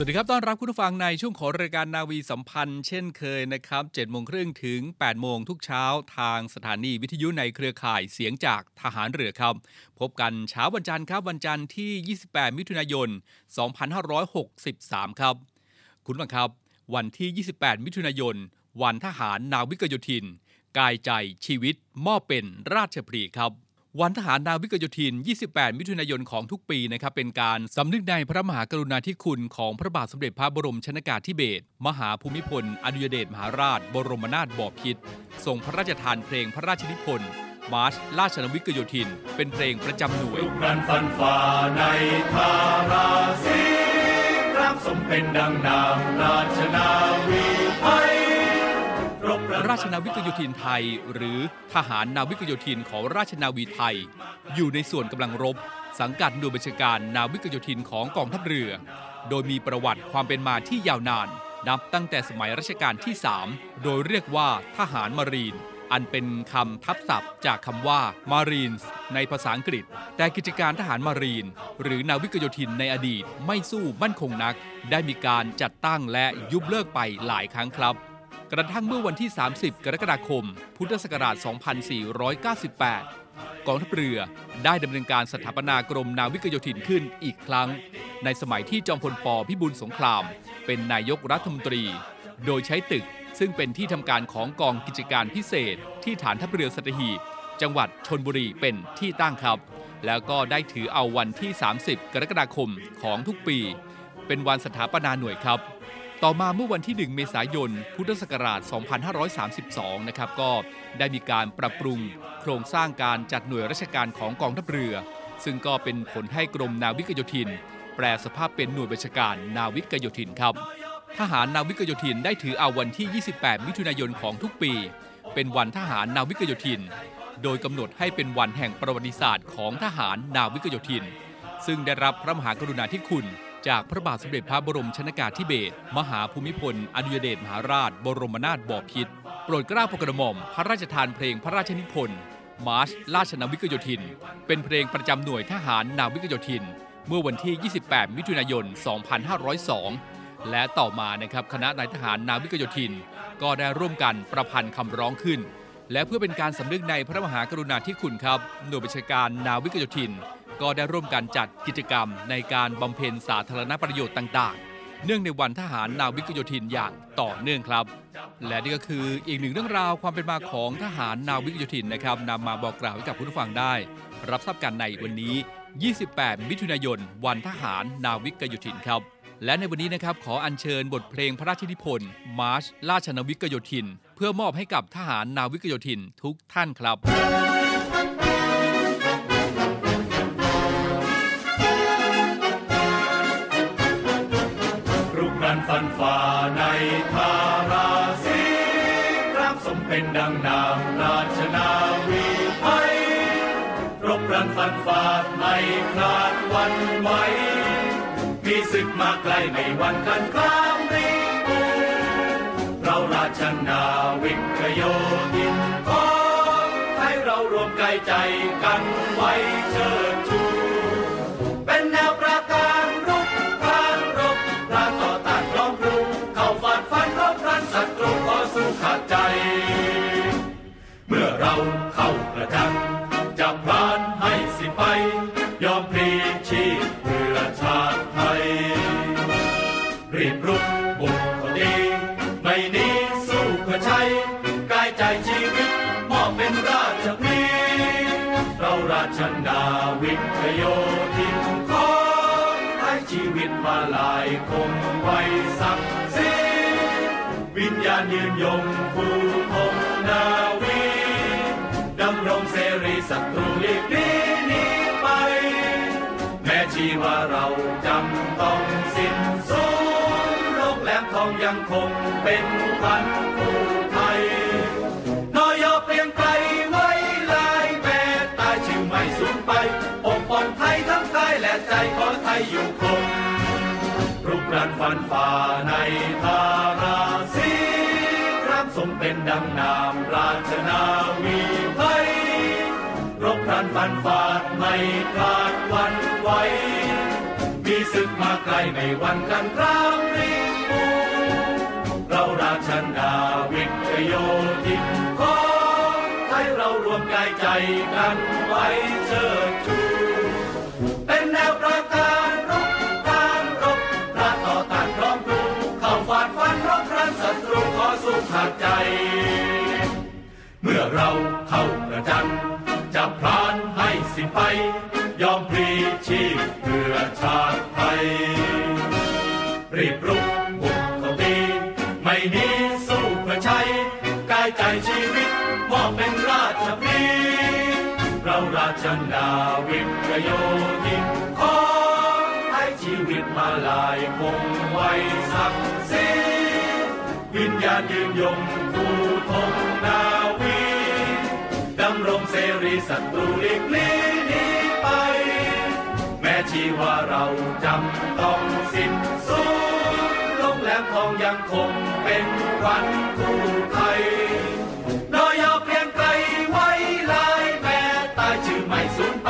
สวัสดีครับ ต้อนรับคุณผู้ฟังในช่วงของรายการนาวีสัมพันธ์ เช่นเคยนะครับ7โมงครึ่งถึง8โมงทุกเช้าทางสถานีวิทยุในเครือข่ายเสียงจากทหารเรือครับ พบกันเช้าวันจันทร์ครับวันจันทร์ที่ 28 มิถุนายน 2563 ครับ คุณผู้ฟังครับ วันที่ 28 มิถุนายน วันทหารนาวิกโยธิน กายใจชีวิตมอบเป็นราชพรีครับ วันทหารนาวิกโยธิน 28 มิถุนายนของทุกปีนะครับ เป็นการสำนึกในพระมหากรุณาธิคุณของพระบาทสมเด็จพระบรมชนากาธิเบศร มหาภูมิพล อดุยเดชมหาราช บรมนาถบพิตรทรงพระราชทานเพลงพระราชนิพนธ์มาร์ชราชนาวิกโยธิน เป็นเพลงประจำหน่วยลูกนั้นฟันฝ่าในทาราศีรักสมเป็นดังนามราชนาวีไทย ราชนาวิกโยธินไทย หรือทหารนาวิกโยธินของราชนาวีไทย อยู่ในส่วนกำลังรบ สังกัดหน่วยบัญชาการนาวิกโยธินของกองทัพเรือ โดยมีประวัติความเป็นมาที่ยาวนาน นับตั้งแต่สมัยรัชกาลที่ 3 โดยเรียกว่าทหารมารีน อันเป็นคำทับศัพท์จากคำว่า Marines ในภาษาอังกฤษ แต่กิจการทหารมารีน หรือนาวิกโยธินในอดีตไม่สู้มั่นคงนัก ได้มีการจัดตั้งและยุบเลิกไปหลายครั้งครับ กระทั่งเมื่อวันที่ 30 กรกฎาคม พุทธศักราช 2498 กองทัพเรือได้ดำเนินการสถาปนากรมนาวิกโยธินขึ้นอีกครั้ง ในสมัยที่จอมพลปพิบูลสงคราม เป็นนายกรัฐมนตรี โดยใช้ตึกซึ่งเป็นที่ทำการของกองกิจการพิเศษ ที่ฐานทัพเรือสัตหีบจังหวัดชนบุรีเป็นที่ตั้งครับ แล้วก็ได้ถือเอาวันที่ 30 กรกฎาคมของทุกปี เป็นวันสถาปนาหน่วยครับ ต่อมาเมื่อวันที่ 1 เมษายน พุทธศักราช 2532 นะครับ ก็ได้มีการปรับปรุงโครงสร้างการจัดหน่วยราชการของกองทัพเรือ ซึ่งก็เป็นผลให้กรมนาวิกโยธิน แปลสภาพเป็นหน่วยราชการนาวิกโยธินครับ ทหารนาวิกโยธินได้ถือเอาวันที่ 28 มิถุนายนของทุกปี เป็นวันทหารนาวิกโยธิน โดยกำหนดให้เป็นวันแห่งประวัติศาสตร์ของทหารนาวิกโยธิน ซึ่งได้รับพระมหากรุณาธิคุณ จากพระบาทสมเด็จพระบรมชนากาธิเบศรมหาภูมิพล อดุยเดชมหาราช บรมนาถบพิตรโปรดเกล้าโปรดกระหม่อม พระราชทานเพลงพระราชนิพนธ์มาร์ชราชนาวิกโยธิน เป็นเพลงประจำหน่วยทหารนาวิกโยธิน เมื่อวันที่ 28 มิถุนายน 2502 และต่อมานะครับคณะนายทหารนาวิกโยธิน ก็ได้ร่วมกันประพันธ์คำร้องขึ้น และเพื่อเป็นการสำนึกในพระมหากรุณาธิคุณครับ หน่วยบัญชาการนาวิกโยธิน ก็ได้ร่วมกันจัดกิจกรรมในการบำเพ็ญสาธารณประโยชน์ต่าง ๆ เนื่องในวันทหารนาวิกโยธินอย่างต่อเนื่องครับ และนี่ก็คืออีกหนึ่งเรื่องราวความเป็นมาของทหารนาวิกโยธินนะครับนำมาบอกกล่าวให้กับผู้ฟังได้ รับทราบกันในวันนี้ 28 มิถุนายน วันทหารนาวิกโยธินครับ และในวันนี้นะครับขออัญเชิญบทเพลงพระราชนิพนธ์มาร์ชราชนาวิกโยธิน เพื่อมอบให้กับทหารนาวิกโยธินทุกท่านครับ เป็นดังนามราชนาวีไทยรบรันฟันฝ่าไม่คลาดวันไหวมีศึกมาไกลไม่วันกันคลามรีเราราชนาวิกโยธินของมกายใจกันไว้เชิด ศัตรูขอสู้ขาดใจ เมื่อเราเข้าประจันจะพรานให้สิไป ยอมพลีชีพเพื่อชาติไทย รีบรุกบุกเขาดี ไม่นีสู้เพื่อใช้กายใจชีวิตมอบเป็นราชพลีเราราชนาวิทยโยธินขอให้ชีวิตมาลายคงาณยืนยงผู้คงนาวีดำรงเสรีศัตรูลีกลีนี้ไป แม้ชีว่าเราจำต้องสิ้นสูญโลกแหลมทองยังคงเป็นพันผู้ไทยนอยอเปลี่ยนไกลไว้ลายแม่ตายชื่อไม่สูญไปปกป้องไทยทั้งกายและใจขอไทยอยู่คงรุกรานฟันฝ่าในทารา เป็นดังนามราชนาวีไทยรบพรันฟันฟาดไม่คลาดวันไหวมีศึกมาไกลไม่วันกันครามริปูเราราชนาวิทยโยธินของไทยเรารวมกายใจกันไว้เชิดชูเป็นแนวประกา ขอสู้ขาดใจ เมื่อเราเข้าประจันจะพรานให้สิ้นไป ยอมพลีชีพเพื่อชาติไทย รีบรุกบุกเข้าตี ไม่นีสู้เพื่อใช้กายใจชีวิตมอบเป็นราชพลีเราราชนาวิทยโยธินขอให้ชีวิตมาลายคงไว้สัก ญาณยืนยงผู้ทงนาวีดำรงเสรีศัตรูหลีกลี่หนีไป แม้ชีว่าเราจำต้องสิ้นสูญลงแหลมทองยังคงเป็นขวัญคู่ไทยนอยอเปลี่ยนไกลไว้ลายแม่ตายชื่อไม่สูญไป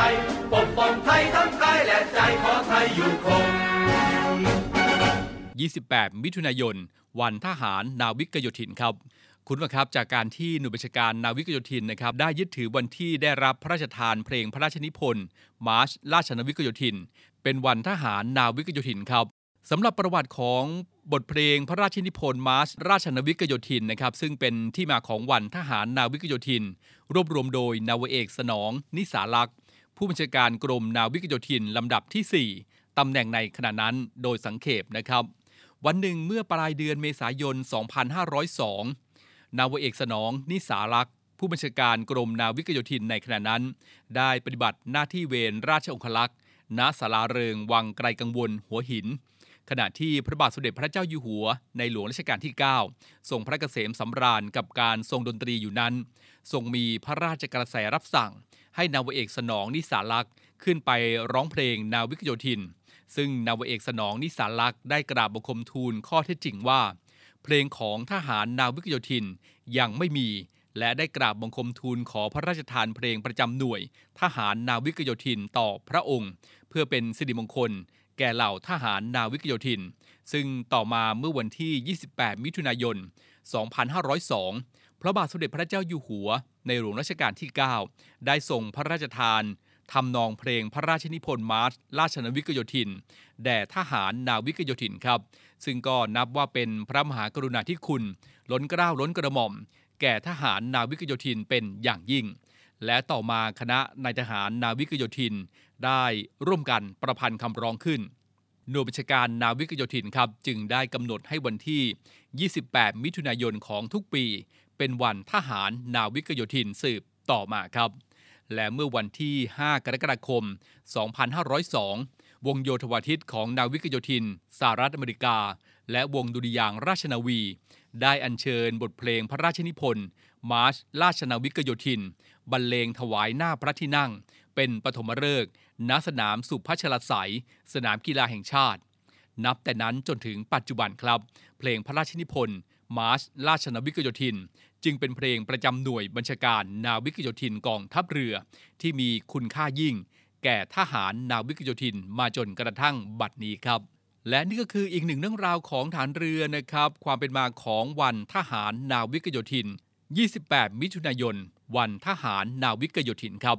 ปกป้องไทยทั้งกายและใจขอไทยอยู่คง 28 มิถุนายน วันทหารนาวิกโยธินครับ คุณผู้ชมครับจากการที่หน่วยบัญชาการนาวิกโยธินนะครับได้ยึดถือวันที่ได้รับพระราชทานเพลงพระราชนิพนธ์มาร์ชราชนาวิกโยธิน เป็นวันทหารนาวิกโยธินครับสำหรับประวัติของบทเพลงพระราชนิพนธ์มาร์ชราชนาวิกโยธินนะครับซึ่งเป็นที่มาของวันทหารนาวิกโยธิน รวบรวมโดยนาวเอกสนอง นิสาลักษ์ผู้บัญชาการกรมนาวิกโยธินลำดับที่ 4ตำแหน่งในขณะนั้นโดยสังเขปนะครับ วันหนึ่งเมื่อปลายเดือนเมษายน 2502 นาวเอกสนองนิสารักษ์ผู้บัญชาการกรมนาวิกโยธินในขณะนั้น ได้ปฏิบัติหน้าที่เวรราชองคลักษณ์ณศาลาเริงวังไกลกังวล หัวหิน ขณะที่พระบาทสมเด็จพระเจ้าอยู่หัว ในหลวงรัชกาลที่ 9 ทรงพระเกษมสำราญกับการทรงดนตรีอยู่นั้น ทรงมีพระราชกระแสรับสั่ง ให้นาวเอกสนองนิสาลักษ์ขึ้นไปร้องเพลงนาวิกโยธิน ซึ่งนาวเอกสนองนิสาลักษ์ได้กราบบังคมทูลข้อเท็จจริงว่า เพลงของทหารนาวิกโยธินยังไม่มี และได้กราบบังคมทูลขอพระราชทานเพลงประจำหน่วย ทหารนาวิกโยธินต่อพระองค์ เพื่อเป็นสิริมงคล แก่เหล่าทหารนาวิกโยธิน ซึ่งต่อมาเมื่อวันที่ 28 มิถุนายน 2502 พระบาทสมเด็จพระเจ้าอยู่หัว ในหลวงรัชกาลที่ 9 ได้ทรงพระราชทาน ทำนองเพลงพระราชนิพนธ์มาร์ชราชนาวิกโยธิน แด่ทหารนาวิกโยธินครับ ซึ่งก็นับว่าเป็นพระมหากรุณาธิคุณ ล้นเกล้าล้นกระหม่อม แก่ทหารนาวิกโยธินเป็นอย่างยิ่ง และต่อมาคณะนายทหารนาวิกโยธิน ได้ร่วมกันประพันธ์คำร้องขึ้นหน่วยบัญชาการนาวิกโยธินครับ จึงได้กำหนดให้วันที่ 28 มิถุนายนของทุกปี เป็นวันทหารนาวิกโยธินสืบต่อมาครับ และเมื่อวันที่ 5 กรกฎาคม 2502 วงโยธวาทิตของนาวิกโยธินสหรัฐอเมริกา และวงดุริยางค์ราชนาวี ได้อัญเชิญบทเพลงพระราชนิพนธ์มาร์ชราชนาวิกโยธิน บรรเลงถวายหน้าพระที่นั่ง เป็นปฐมฤกษ์ณสนามศุภชลาศัยสนามกีฬาแห่งชาติ นับแต่นั้นจนถึงปัจจุบันครับ เพลงพระราชนิพนธ์มาร์ชราชนาวิกโยธิน จึงเป็นเพลงประจำหน่วยบัญชาการนาวิกโยธินกองทัพเรือ ที่มีคุณค่ายิ่ง แก่ทหารนาวิกโยธินมาจนกระทั่งบัดนี้ครับและนี่ก็คืออีกหนึ่งเรื่องราวของฐานเรือนะครับ ความเป็นมาของวันทหารนาวิกโยธิน 28 มิถุนายน วันทหารนาวิกโยธินครับ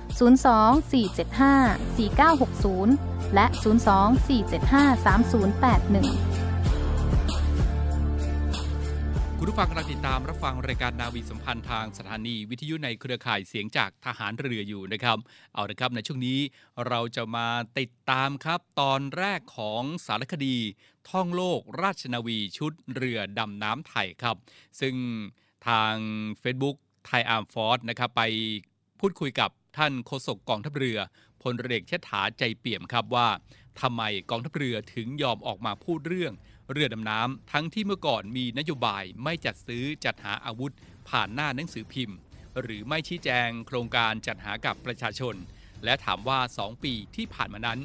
02-475-4960 และ 02-475-3081คุณผู้ฟังกำลังติดตามรับฟังรายการนาวีสัมพันธ์ทางสถานีวิทยุในเครือข่ายเสียงจากทหารเรืออยู่นะครับ เอาละครับในช่วงนี้เราจะมาติดตามครับ ตอนแรกของสารคดี ท่องโลกราชนาวีชุดเรือดำน้ำไทยครับ ซึ่งทาง Facebook ไทยอาร์มฟอร์สนะครับไป พูดคุยกับท่านโฆษกกองทัพเรือพลเรือเอกเชษฐาใจเปี่ยมครับว่าทำไมกองทัพเรือถึงยอมออกมาพูดเรื่องเรือดำน้ำทั้งที่เมื่อก่อนมีนโยบายไม่จัดซื้อจัดหาอาวุธ ผ่านหน้าหนังสือพิมพ์ หรือไม่ชี้แจงโครงการจัดหากับประชาชน และถามว่า 2 ปีที่ผ่านมานั้น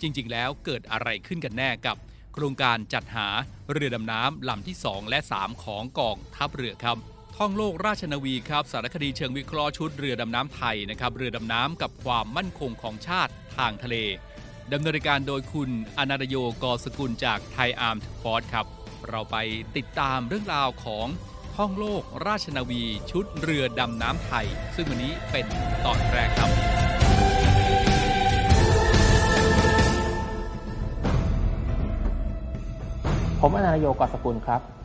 จริง ๆ แล้วเกิดอะไรขึ้นกันแน่กับ โครงการจัดหาเรือดำน้ำลำที่ 2 และ 3 ของกองทัพเรือครับ ท่องโลกราชนาวีครับสารคดีเชิงวิเคราะห์ชุดเรือดำน้ำไทยนะครับเรือดำน้ำกับความมั่นคงของชาติทางทะเลดำเนินการโดยคุณอนาดโยกอสกุลจากไทยอาร์มฟอร์ดครับ เราไปติดตามเรื่องราวของท่องโลกราชนาวีชุดเรือดำน้ำไทย ซึ่งวันนี้เป็นตอนแรกครับผมอนาลโยกอสกุลครับ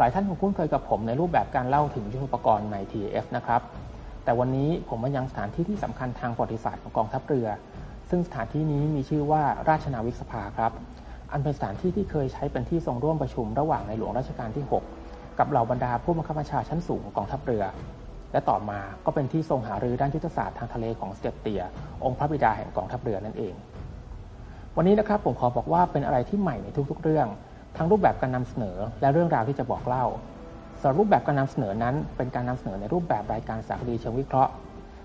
ลายท่านคงคุ้นเคยกับผมในรูปแบบการเล่าถึงยุทธปกรณ์ใน TF นะครับ แต่วันนี้ผมมายังสถานที่ที่สำคัญทางประวัติศาสตร์ของกองทัพเรือ ซึ่งสถานที่นี้มีชื่อว่าราชนาวิกสภาครับ อันเป็นสถานที่ที่เคยใช้เป็นที่ทรงร่วมประชุมระหว่างในหลวงรัชกาลที่ 6 กับเหล่าบรรดาผู้บังคับบัญชาชั้นสูงของกองทัพเรือ และต่อมาก็เป็นที่ทรงหารือด้านยุทธศาสตร์ทางทะเลของเสด็จเตี่ยองค์พระบิดาแห่งกองทัพเรือนั่นเอง วันนี้นะครับผมขอบอกว่าเป็นอะไรที่ใหม่ในทุกๆ เรื่อง ทั้งรูปแบบการนำเสนอและเรื่องราวที่จะบอกเล่าสำหรับรูปแบบการนำเสนอนั้น เป็นการนำเสนอในรูปแบบรายการสารคดีเชิงวิเคราะห์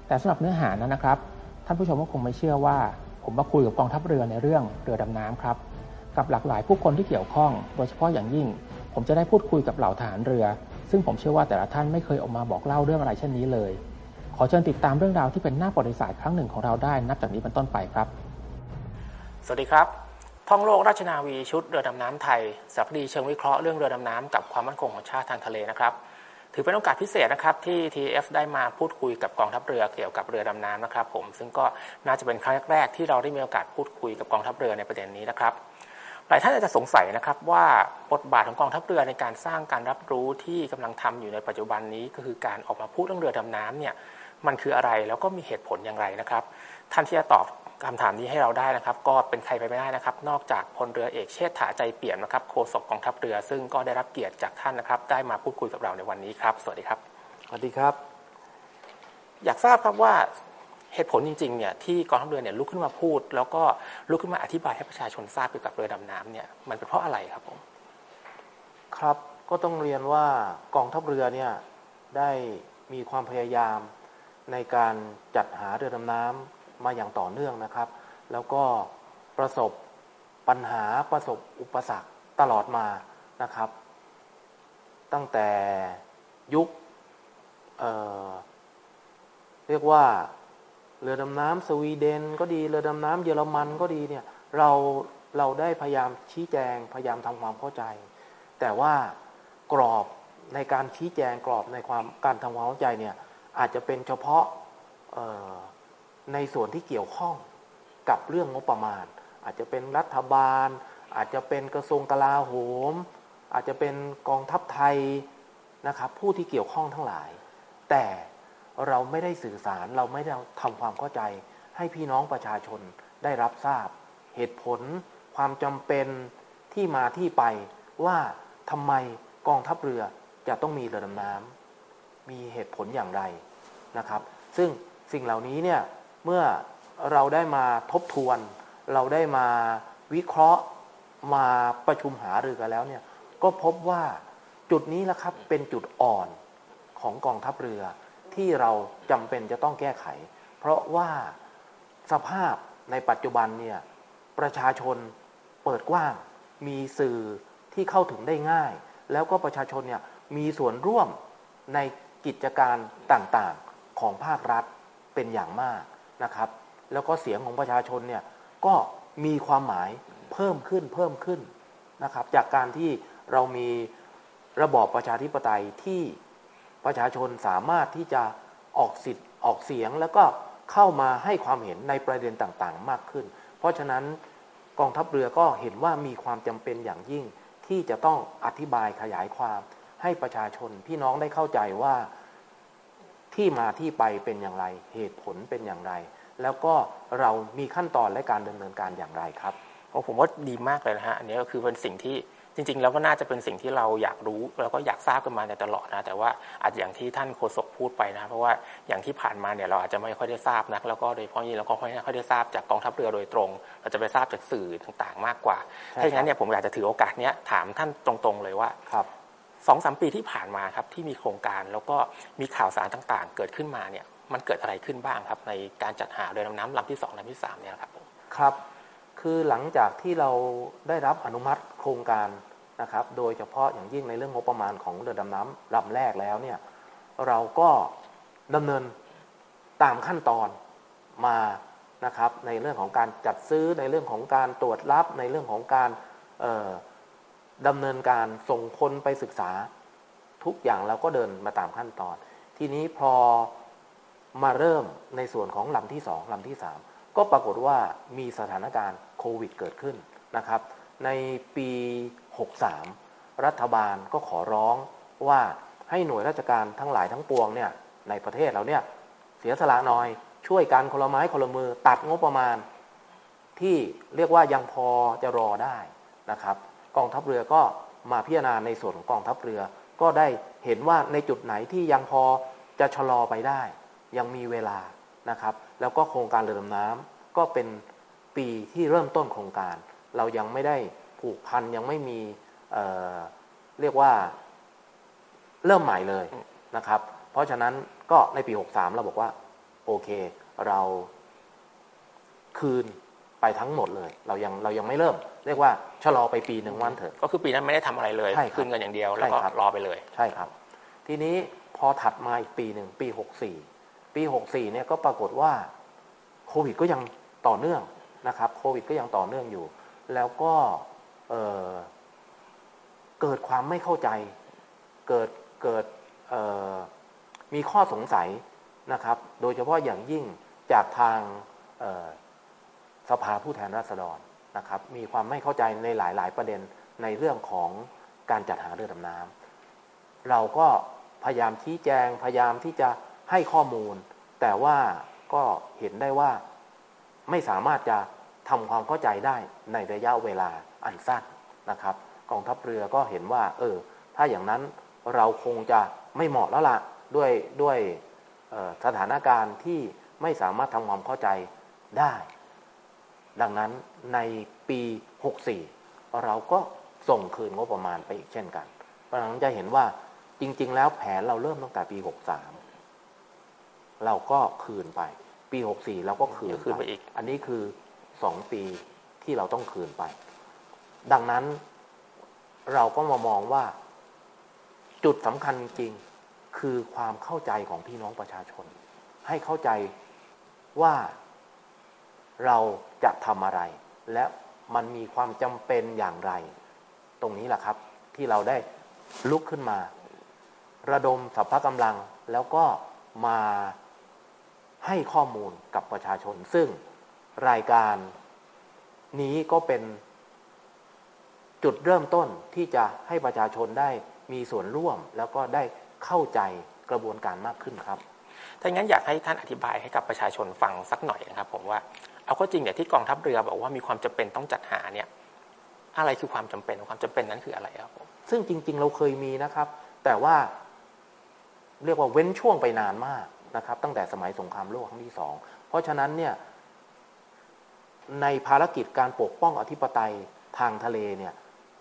แต่สำหรับเนื้อหานั้นนะครับ ท่านผู้ชมก็คงไม่เชื่อว่า ผมมาคุยกับกองทัพเรือในเรื่องเรือดำน้ำครับ กับหลากหลายผู้คนที่เกี่ยวข้อง โดยเฉพาะอย่างยิ่ง ผมจะได้พูดคุยกับเหล่าทหารเรือ ซึ่งผมเชื่อว่าแต่ละท่านไม่เคยออกมาบอกเล่าเรื่องอะไรเช่นนี้เลย ขอเชิญติดตามเรื่องราวที่เป็นหน้าประวัติศาสตร์ครั้งหนึ่งของเราได้นับจากนี้เป็นต้นไปครับ สวัสดีครับ ท่องโลกราชนาวีชุดเรือดำน้ำไทยสารคดีเชิงวิเคราะห์เรื่องเรือดำน้ำกับความมั่นคงของชาติทางทะเลนะครับ ถือเป็นโอกาสพิเศษนะครับที่ TF ได้มาพูดคุยกับกองทัพเรือเกี่ยวกับเรือดำน้ำนะครับ ผมซึ่งก็น่าจะเป็นครั้งแรกที่เราได้มีโอกาสพูดคุยกับกองทัพเรือในประเด็นนี้นะครับหลายท่านอาจจะสงสัยนะครับว่าบทบาทของกองทัพเรือในการสร้างการรับรู้ที่กำลังทำอยู่ในปัจจุบันนี้ก็คือการออกมาพูดเรื่องเรือดำน้ำเนี่ยมันคืออะไรแล้วก็มีเหตุผลอย่างไรนะครับท่านที่จะตอบ คำถามนี้ให้เราได้นะครับ ก็เป็นใครไปไม่ได้นะครับ นอกจากพลเรือเอกเชษฐาใจเปี่ยมนะครับโฆษกกองทัพเรือ ซึ่งก็ได้รับเกียรติจากท่านนะครับ ได้มาพูดคุยกับเราในวันนี้ครับ สวัสดีครับ สวัสดีครับ อยากทราบครับว่าเหตุผลจริงๆเนี่ยที่กองทัพเรือเนี่ยลุกขึ้นมาพูด แล้วก็ลุกขึ้นมาอธิบายให้ประชาชนทราบเกี่ยวกับเรือดำน้ำเนี่ยมันเป็นเพราะอะไรครับผมครับก็ต้องเรียนว่ากองทัพเรือเนี่ยได้มีความพยายามในการจัดหาเรือดำน้ำ มาอย่างต่อเนื่องนะครับ แล้วก็ประสบปัญหาประสบอุปสรรคตลอดมานะครับ ตั้งแต่ยุคเเรียกว่าเรือดำน้ำสวีเดนก็ดีเรือดำน้ำเยอรมันก็ดีเนี่ยเราเราได้พยายามชี้แจงพยายามทำความเข้าใจ แต่ว่ากรอบในการชี้แจงกรอบในความการทำความเข้าใจเนี่ยอาจจะเป็นเฉพาะ ในส่วนที่เกี่ยวข้องกับเรื่องงบประมาณ อาจจะเป็นรัฐบาล อาจจะเป็นกระทรวงกลาโหม อาจจะเป็นกองทัพไทยนะครับผู้ที่เกี่ยวข้องทั้งหลาย แต่เราไม่ได้สื่อสารเราไม่ได้ทำความเข้าใจ ให้พี่น้องประชาชนได้รับทราบ เหตุผลความจำเป็นที่มาที่ไปว่าทำไมกองทัพเรือจะต้องมีเรือดำน้ำมีเหตุผลอย่างไรนะครับ ซึ่งสิ่งเหล่านี้เนี่ย เมื่อเราได้มาทบทวน เราได้มาวิเคราะห์มาประชุมหารือกันแล้วเนี่ยก็พบว่าจุดนี้แหละครับเป็นจุดอ่อนของกองทัพเรือที่เราจำเป็นจะต้องแก้ไข เพราะว่าสภาพในปัจจุบันเนี่ยประชาชนเปิดกว้าง มีสื่อที่เข้าถึงได้ง่าย แล้วก็ประชาชนเนี่ยมีส่วนร่วมในกิจการต่างๆของภาครัฐเป็นอย่างมาก นะครับ แล้วก็เสียงของประชาชนเนี่ยก็มีความหมายเพิ่มขึ้นเพิ่มขึ้นนะครับ จากการที่เรามีระบอบประชาธิปไตยที่ประชาชนสามารถที่จะออกสิทธิ์ออกเสียงแล้วก็เข้ามาให้ความเห็นในประเด็นต่างๆ มากขึ้น เพราะฉะนั้นกองทัพเรือก็เห็นว่ามีความจำเป็นอย่างยิ่งที่จะต้องอธิบายขยายความให้ประชาชนพี่น้องได้เข้าใจว่า ที่มาที่ไปเป็นอย่างไร เหตุผลเป็นอย่างไร แล้วก็เรามีขั้นตอนและการดำเนินการอย่างไรครับผมว่าดีมากเลยนะฮะอันนี้ก็คือเป็นสิ่งที่จริง ๆ แล้วก็น่าจะเป็นสิ่งที่เราอยากรู้แล้วก็อยากทราบกันมาในตลอดนะแต่ว่าอาจจะอย่างที่ท่านโฆษกพูดไปนะ เพราะว่าอย่างที่ผ่านมาเนี่ยเราอาจจะไม่ค่อยได้ทราบนักแล้วก็โดยเฉพาะนี้เราก็ไม่ค่อยได้ทราบจากกองทัพเรือโดยตรง เราจะไปทราบจากสื่อต่างๆ มากกว่าถ้าอย่างนั้นเนี่ยผมอยากจะถือโอกาสนี้ถามท่านตรงๆเลยว่าครับ สองสามปีที่ผ่านมาครับที่มีโครงการแล้วก็มีข่าวสารต่างๆ เกิดขึ้นมาเนี่ยมันเกิดอะไรขึ้นบ้างครับ ในการจัดหาเรือดำน้ำลำที่สองลำที่สามเนี่ยครับครับ คือหลังจากที่เราได้รับอนุมัติโครงการนะครับ โดยเฉพาะอย่างยิ่งในเรื่องงบประมาณของเรือดำน้ำลำแรกแล้วเนี่ยเราก็ดำเนินตามขั้นตอนมานะครับในเรื่องของการจัดซื้อในเรื่องของการตรวจรับในเรื่องของการ ดำเนินการส่งคนไปศึกษา ทุกอย่างเราก็เดินมาตามขั้นตอน ทีนี้พอมาเริ่มในส่วนของลำที่สองลำที่สามก็ปรากฏว่ามีสถานการณ์โควิดเกิดขึ้นนะครับ ในปี 63 รัฐบาลก็ขอร้องว่าให้หน่วยราชการทั้งหลายทั้งปวงเนี่ยในประเทศเราเนี่ยเสียสละหน่อยช่วยกันคนละไม้คนละมือตัดงบประมาณ ที่เรียกว่ายังพอจะรอได้นะครับ กองทัพเรือก็มาพิจารณาในส่วนของกองทัพเรือ ก็ได้เห็นว่าในจุดไหนที่ยังพอจะชะลอไปได้ ยังมีเวลานะครับ แล้วก็โครงการเรือดำน้ำก็เป็นปีที่เริ่มต้นโครงการ เรายังไม่ได้ผูกพันยังไม่มีเเรียกว่าเริ่มใหม่เลยนะครับ เพราะฉะนั้นก็ในปี 63 เราบอกว่า โอเค เราคืน ไปทั้งหมดเลย เรายังเรายังไม่เริ่ม เรียกว่าชะลอไปปีหนึ่งวันเถอะ ก็คือปีนั้นไม่ได้ทำอะไรเลยคืนเงินอย่างเดียวแล้วก็รอไปเลย ใช่ครับ ทีนี้พอถัดมาอีกปีหนึ่งปี64ปี64เนี่ยก็ปรากฏว่าโควิดก็ยังต่อเนื่องนะครับโควิดก็ยังต่อเนื่องอยู่ แล้วก็เเกิดความไม่เข้าใจ เกิดเกิดมีข้อสงสัยนะครับ โดยเฉพาะอย่างยิ่งจากทาง สภาผู้แทนราษฎรนะครับ มีความไม่เข้าใจในหลาย ๆ ประเด็นในเรื่องของการจัดหาเรือดำน้ำเราก็พยายามชี้แจงพยายามที่จะให้ข้อมูล แต่ว่าก็เห็นได้ว่าไม่สามารถจะทำความเข้าใจได้ในระยะเวลาอันสั้นนะครับกองทัพเรือก็เห็นว่า เออ ถ้าอย่างนั้นเราคงจะไม่เหมาะแล้วล่ะด้วยด้วยสถานการณ์ที่ไม่สามารถทำความเข้าใจได้ ดังนั้นในปี 64 เราก็ส่งคืนงบประมาณไปอีกเช่นกัน เพราะฉะนั้นจะเห็นว่าจริง ๆ แล้วแผนเราเริ่มตั้งแต่ปี 63 เราก็คืนไป ปี 64 เราก็คืนคืนไปอีก อันนี้คือ 2 ปีที่เราต้องคืนไป ดังนั้นเราก็มามองว่าจุดสำคัญจริงคือความเข้าใจของพี่น้องประชาชน ให้เข้าใจว่าเรา จะทำอะไร และมันมีความจำเป็นอย่างไร ตรงนี้แหละครับ ที่เราได้ลุกขึ้นมา ระดมสัพพกำลังแล้วก็มาให้ข้อมูลกับประชาชน ซึ่งรายการนี้ก็เป็นจุดเริ่มต้นที่จะให้ประชาชนได้มีส่วนร่วม แล้วก็ได้เข้าใจกระบวนการมากขึ้นครับถ้างั้นอยากให้ท่านอธิบายให้กับประชาชนฟังสักหน่อยนะครับ ผมว่า เอาข้อจริงเนี่ยที่กองทัพเรือบอกว่ามีความจำเป็นต้องจัดหาเนี่ยอะไรคือความจำเป็นความจำเป็นนั้นคืออะไรครับผมซึ่งจริง ๆ เราเคยมีนะครับ แต่ว่าเรียกว่าเว้นช่วงไปนานมากนะครับ ตั้งแต่สมัยสงครามโลกครั้งที่สองเพราะฉะนั้นเนี่ยในภารกิจการปกป้องอธิปไตยทางทะเลเนี่ย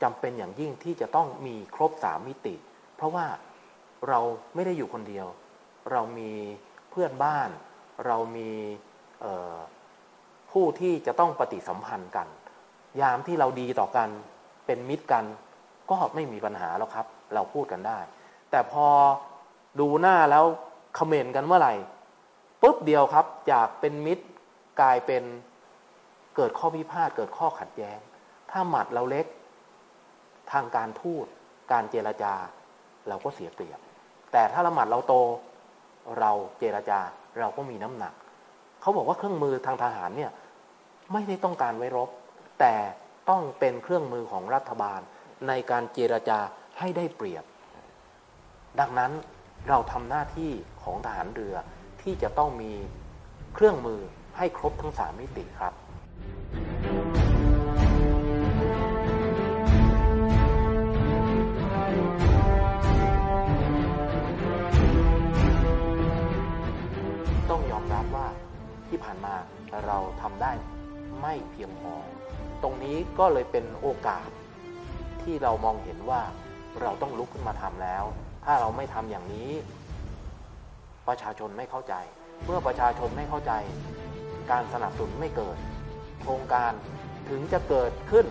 จำเป็นอย่างยิ่งที่จะต้องมีครบสามมิติ เพราะว่าเราไม่ได้อยู่คนเดียว เรามีเพื่อนบ้าน เรามี ผู้ที่จะต้องปฏิสัมพันธ์กัน ยามที่เราดีต่อกันเป็นมิตรกันก็ไม่มีปัญหาแล้วครับ เราพูดกันได้ แต่พอดูหน้าแล้วคอมเมนต์กันเมื่อไหร่ปุ๊บเดียวครับจากเป็นมิตรกลายเป็นเกิดข้อพิพาทเกิดข้อขัดแย้ง ถ้าหมัดเราเล็ก ทางการทูตการเจรจา เราก็เสียเปรียบ แต่ถ้าละหมัดเราโตเราเจรจาเราก็มีน้ำหนัก เขาบอกว่าเครื่องมือทางทหารเนี่ย ไม่ได้ต้องการไว้รบ แต่ต้องเป็นเครื่องมือของรัฐบาลในการเจรจาให้ได้เปรียบ ดังนั้นเราทำหน้าที่ของทหารเรือที่จะต้องมีเครื่องมือให้ครบทั้งสามมิติครับ ต้องยอมรับว่าที่ผ่านมาเราทำได้ ไม่เพียงพอ ตรงนี้ก็เลยเป็นโอกาสที่เรามองเห็นว่าเราต้องลุกขึ้นมาทำแล้ว ถ้าเราไม่ทำอย่างนี้ ประชาชนไม่เข้าใจ เมื่อประชาชนไม่เข้าใจ การสนับสนุนไม่เกิด โครงการถึงจะเกิดขึ้น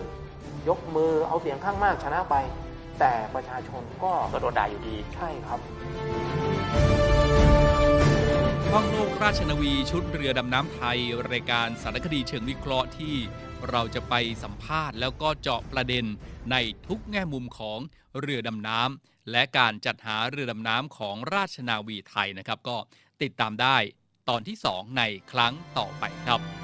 ยกมือเอาเสียงข้างมากชนะไป แต่ประชาชนก็โดนด่าอยู่ดี ใช่ครับ ท่องโลกราชนาวีชุดเรือดำน้ำไทย รายการสารคดีเชิงวิเคราะห์ที่เราจะไปสัมภาษณ์แล้วก็เจาะประเด็นในทุกแง่มุมของเรือดำน้ำและการจัดหาเรือดำน้ำของราชนาวีไทยนะครับ ก็ติดตามได้ตอนที่ 2 ในครั้งต่อไปครับ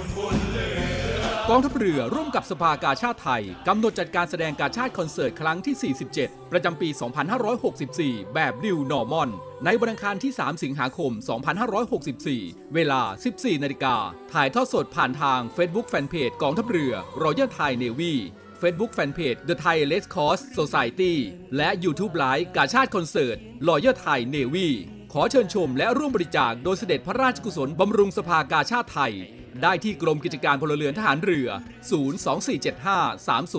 กองทัพเรือร่วมกับสภากาชาดไทย กำหนดจัดการแสดงกาชาดคอนเสิร์ตครั้งที่ 47 ประจำปี 2564 แบบ New Normal ในวันอังคารที่ 3 สิงหาคม 2564 เวลา 14 นาฬิกา ถ่ายทอดสดผ่านทาง Facebook Fanpage กองทัพเรือ Royal Thai Navy Facebook Fanpage The Thai Red Cross Society และ YouTube Live กาชาติคอนเสิร์ต Royal Thai Navy ขอเชิญชมและร่วมบริจาคโดยเสด็จพระราชกุศลบำรุงสภากาชาติไทย ได้ที่กรมกิจการพลเรือนทหารเรือ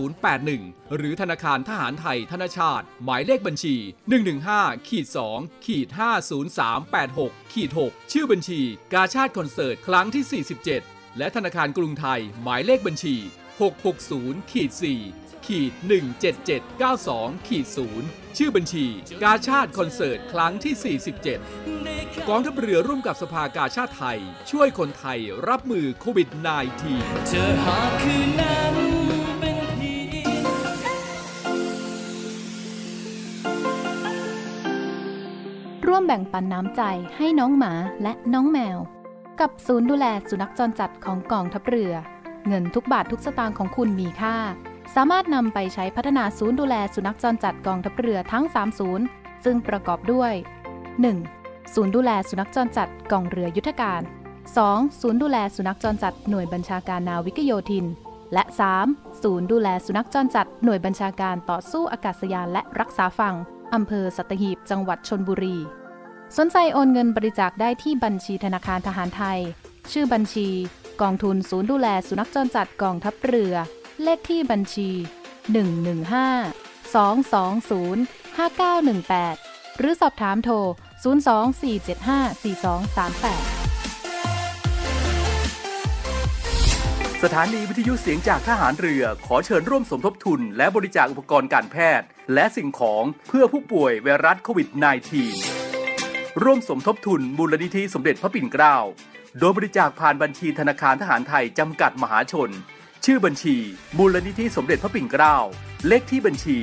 024753081 หรือธนาคารทหารไทยธนชาติ หมายเลขบัญชี 115ขีด2ขีด50386ขีด6ชื่อบัญชี กาชาติคอนเสิร์ต ครั้งที่ 47 และธนาคารกรุงไทย หมายเลขบัญชี 660ขีด4ขีด17792ขีด0ชื่อบัญชี กาชาติคอนเสิร์ต ครั้งที่ 47 กองทัพเรือร่วมกับสภากาชาติไทย ช่วยคนไทยรับมือโควิด -19 เธอหาคืนนั้นเป็นเพียงร่วมแบ่งปันน้ำใจให้น้องหมาและน้องแมว กับศูนย์ดูแลสุนัขจรจัดของกองทัพเรือ เงินทุกบาททุกสตางค์ของคุณมีค่า สามารถนำไปใช้พัฒนาศูนย์ดูแลสุนัขจรจัดกองทัพเรือทั้ง 3 ศูนย์ซึ่งประกอบด้วย 1. ศูนย์ดูแลสุนัขจรจัดกองเรือยุทธการ 2. ศูนย์ดูแลสุนัขจรจัดหน่วยบัญชาการนาวิกโยธิน และ 3. ศูนย์ดูแลสุนัขจรจัดหน่วยบัญชาการต่อสู้อากาศยานและรักษาฝั่งอำเภอสัตหีบ จังหวัดชนบุรี สนใจโอนเงินบริจาคได้ที่บัญชีธนาคารทหารไทย ชื่อบัญชี กองทุนศูนย์ดูแลสุนัขจรจัดกองทัพเรือ เลขที่บัญชี 115 220 5918 หรือสอบถามโทร 024754238 สถานีวิทยุเสียงจากทหารเรือ ขอเชิญร่วมสมทบทุน และบริจาคอุปกรณ์การแพทย์ และสิ่งของเพื่อผู้ป่วยไวรัสโควิด -19 ร่วมสมทบทุนมูลนิธิสมเด็จพระปิ่นเกล้า โดยบริจาคผ่านบัญชีธนาคารทหารไทยจำกัดมหาชน ชื่อบัญชี มูลนิธิสมเด็จพระปิ่นเกล้า เลขที่บัญชี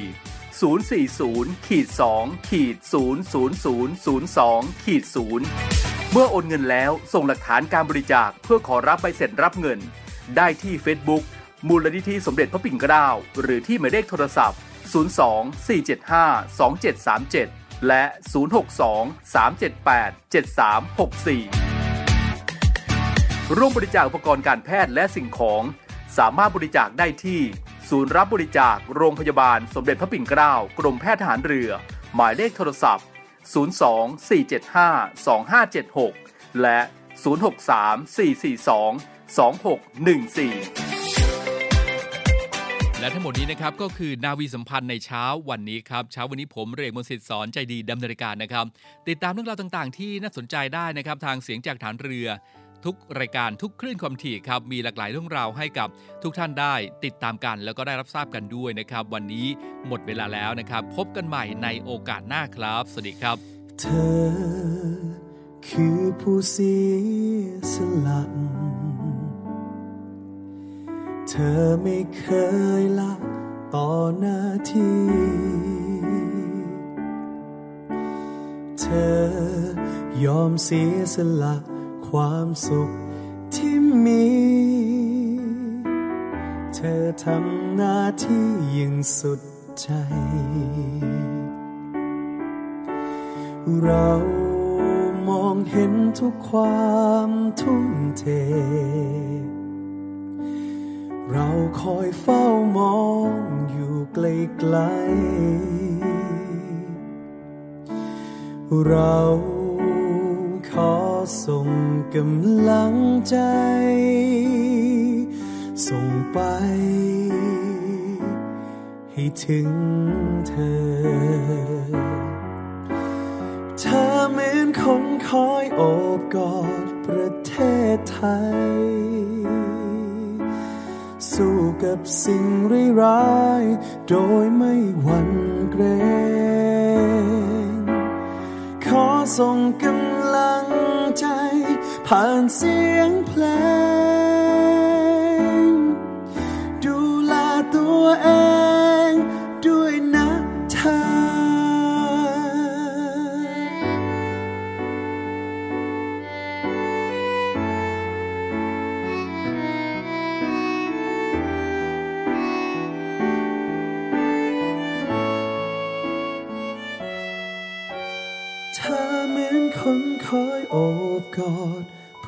040ขีด2ขีด00002ขีด0เมื่อโอนเงินแล้วส่งหลักฐานการบริจาคเพื่อขอรับใบเสร็จรับเงิน ได้ที่ Facebook มูลนิธิสมเด็จพระปิ่นเกล้าหรือที่หมายเลขโทรศัพท์ 02 475 2737 และ 062 378 7364 ร่วมบริจาคอุปกรณ์การแพทย์และสิ่งของ สามารถบริจาคได้ที่ ศูนย์รับบริจาคโรงพยาบาลสมเด็จพระปิ่นเกล้ากรมแพทย์ทหารเรือ หมายเลขโทรศัพท์ 02 475 2576 และ 063 442 2614และทั้งหมดนี้นะครับก็คือนาวีสัมพันธ์ในเช้าวันนี้ครับเช้าวันนี้ผมเรกมนต์สิทธิ์สอนใจดีดำเนินการนะครับ ติดตามเรื่องราวต่างๆ ที่น่าสนใจได้นะครับทางเสียงจากฐานเรือ ทุกรายการทุกคลื่นความถี่ครับมีหลากหลายเรื่องราวให้กับทุกท่านได้ติดตามกัน แล้วก็ได้รับทราบกันด้วยนะครับ วันนี้หมดเวลาแล้วนะครับ พบกันใหม่ในโอกาสหน้าครับ สวัสดีครับ เธอ คือผู้เสียสละเธอไม่เคยละต่อหน้าที่เธอยอมเสียสละ ความสุขที่มี เธอทำหน้าที่อย่างสุดใจ เรามองเห็นทุกความทุ่มเท เราคอยเฝ้ามองอยู่ไกลๆเราขอ ส่งกำลังใจ ส่งไป ให้ถึงเธอ เธอเหมือนคนคอยโอบกอดประเทศไทย สู้กับสิ่งร้ายโดยไม่หวั่นเกรงขอส่งกำ ผ่านเสียงเพลง ดูแลตัวเอง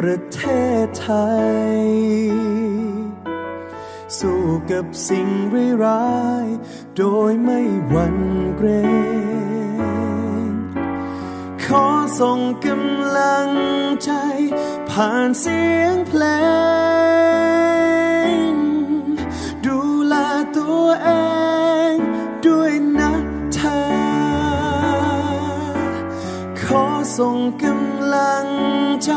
ประเทศไทย สู้กับสิ่งร้ายโดยไม่หวั่นเกรงขอส่งกำลังใจ ผ่านเสียงเพลง ดูแลตัวเองด้วยนะเธอ ขอส่งกำลังใจ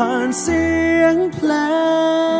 ผ่านเสียงเพลง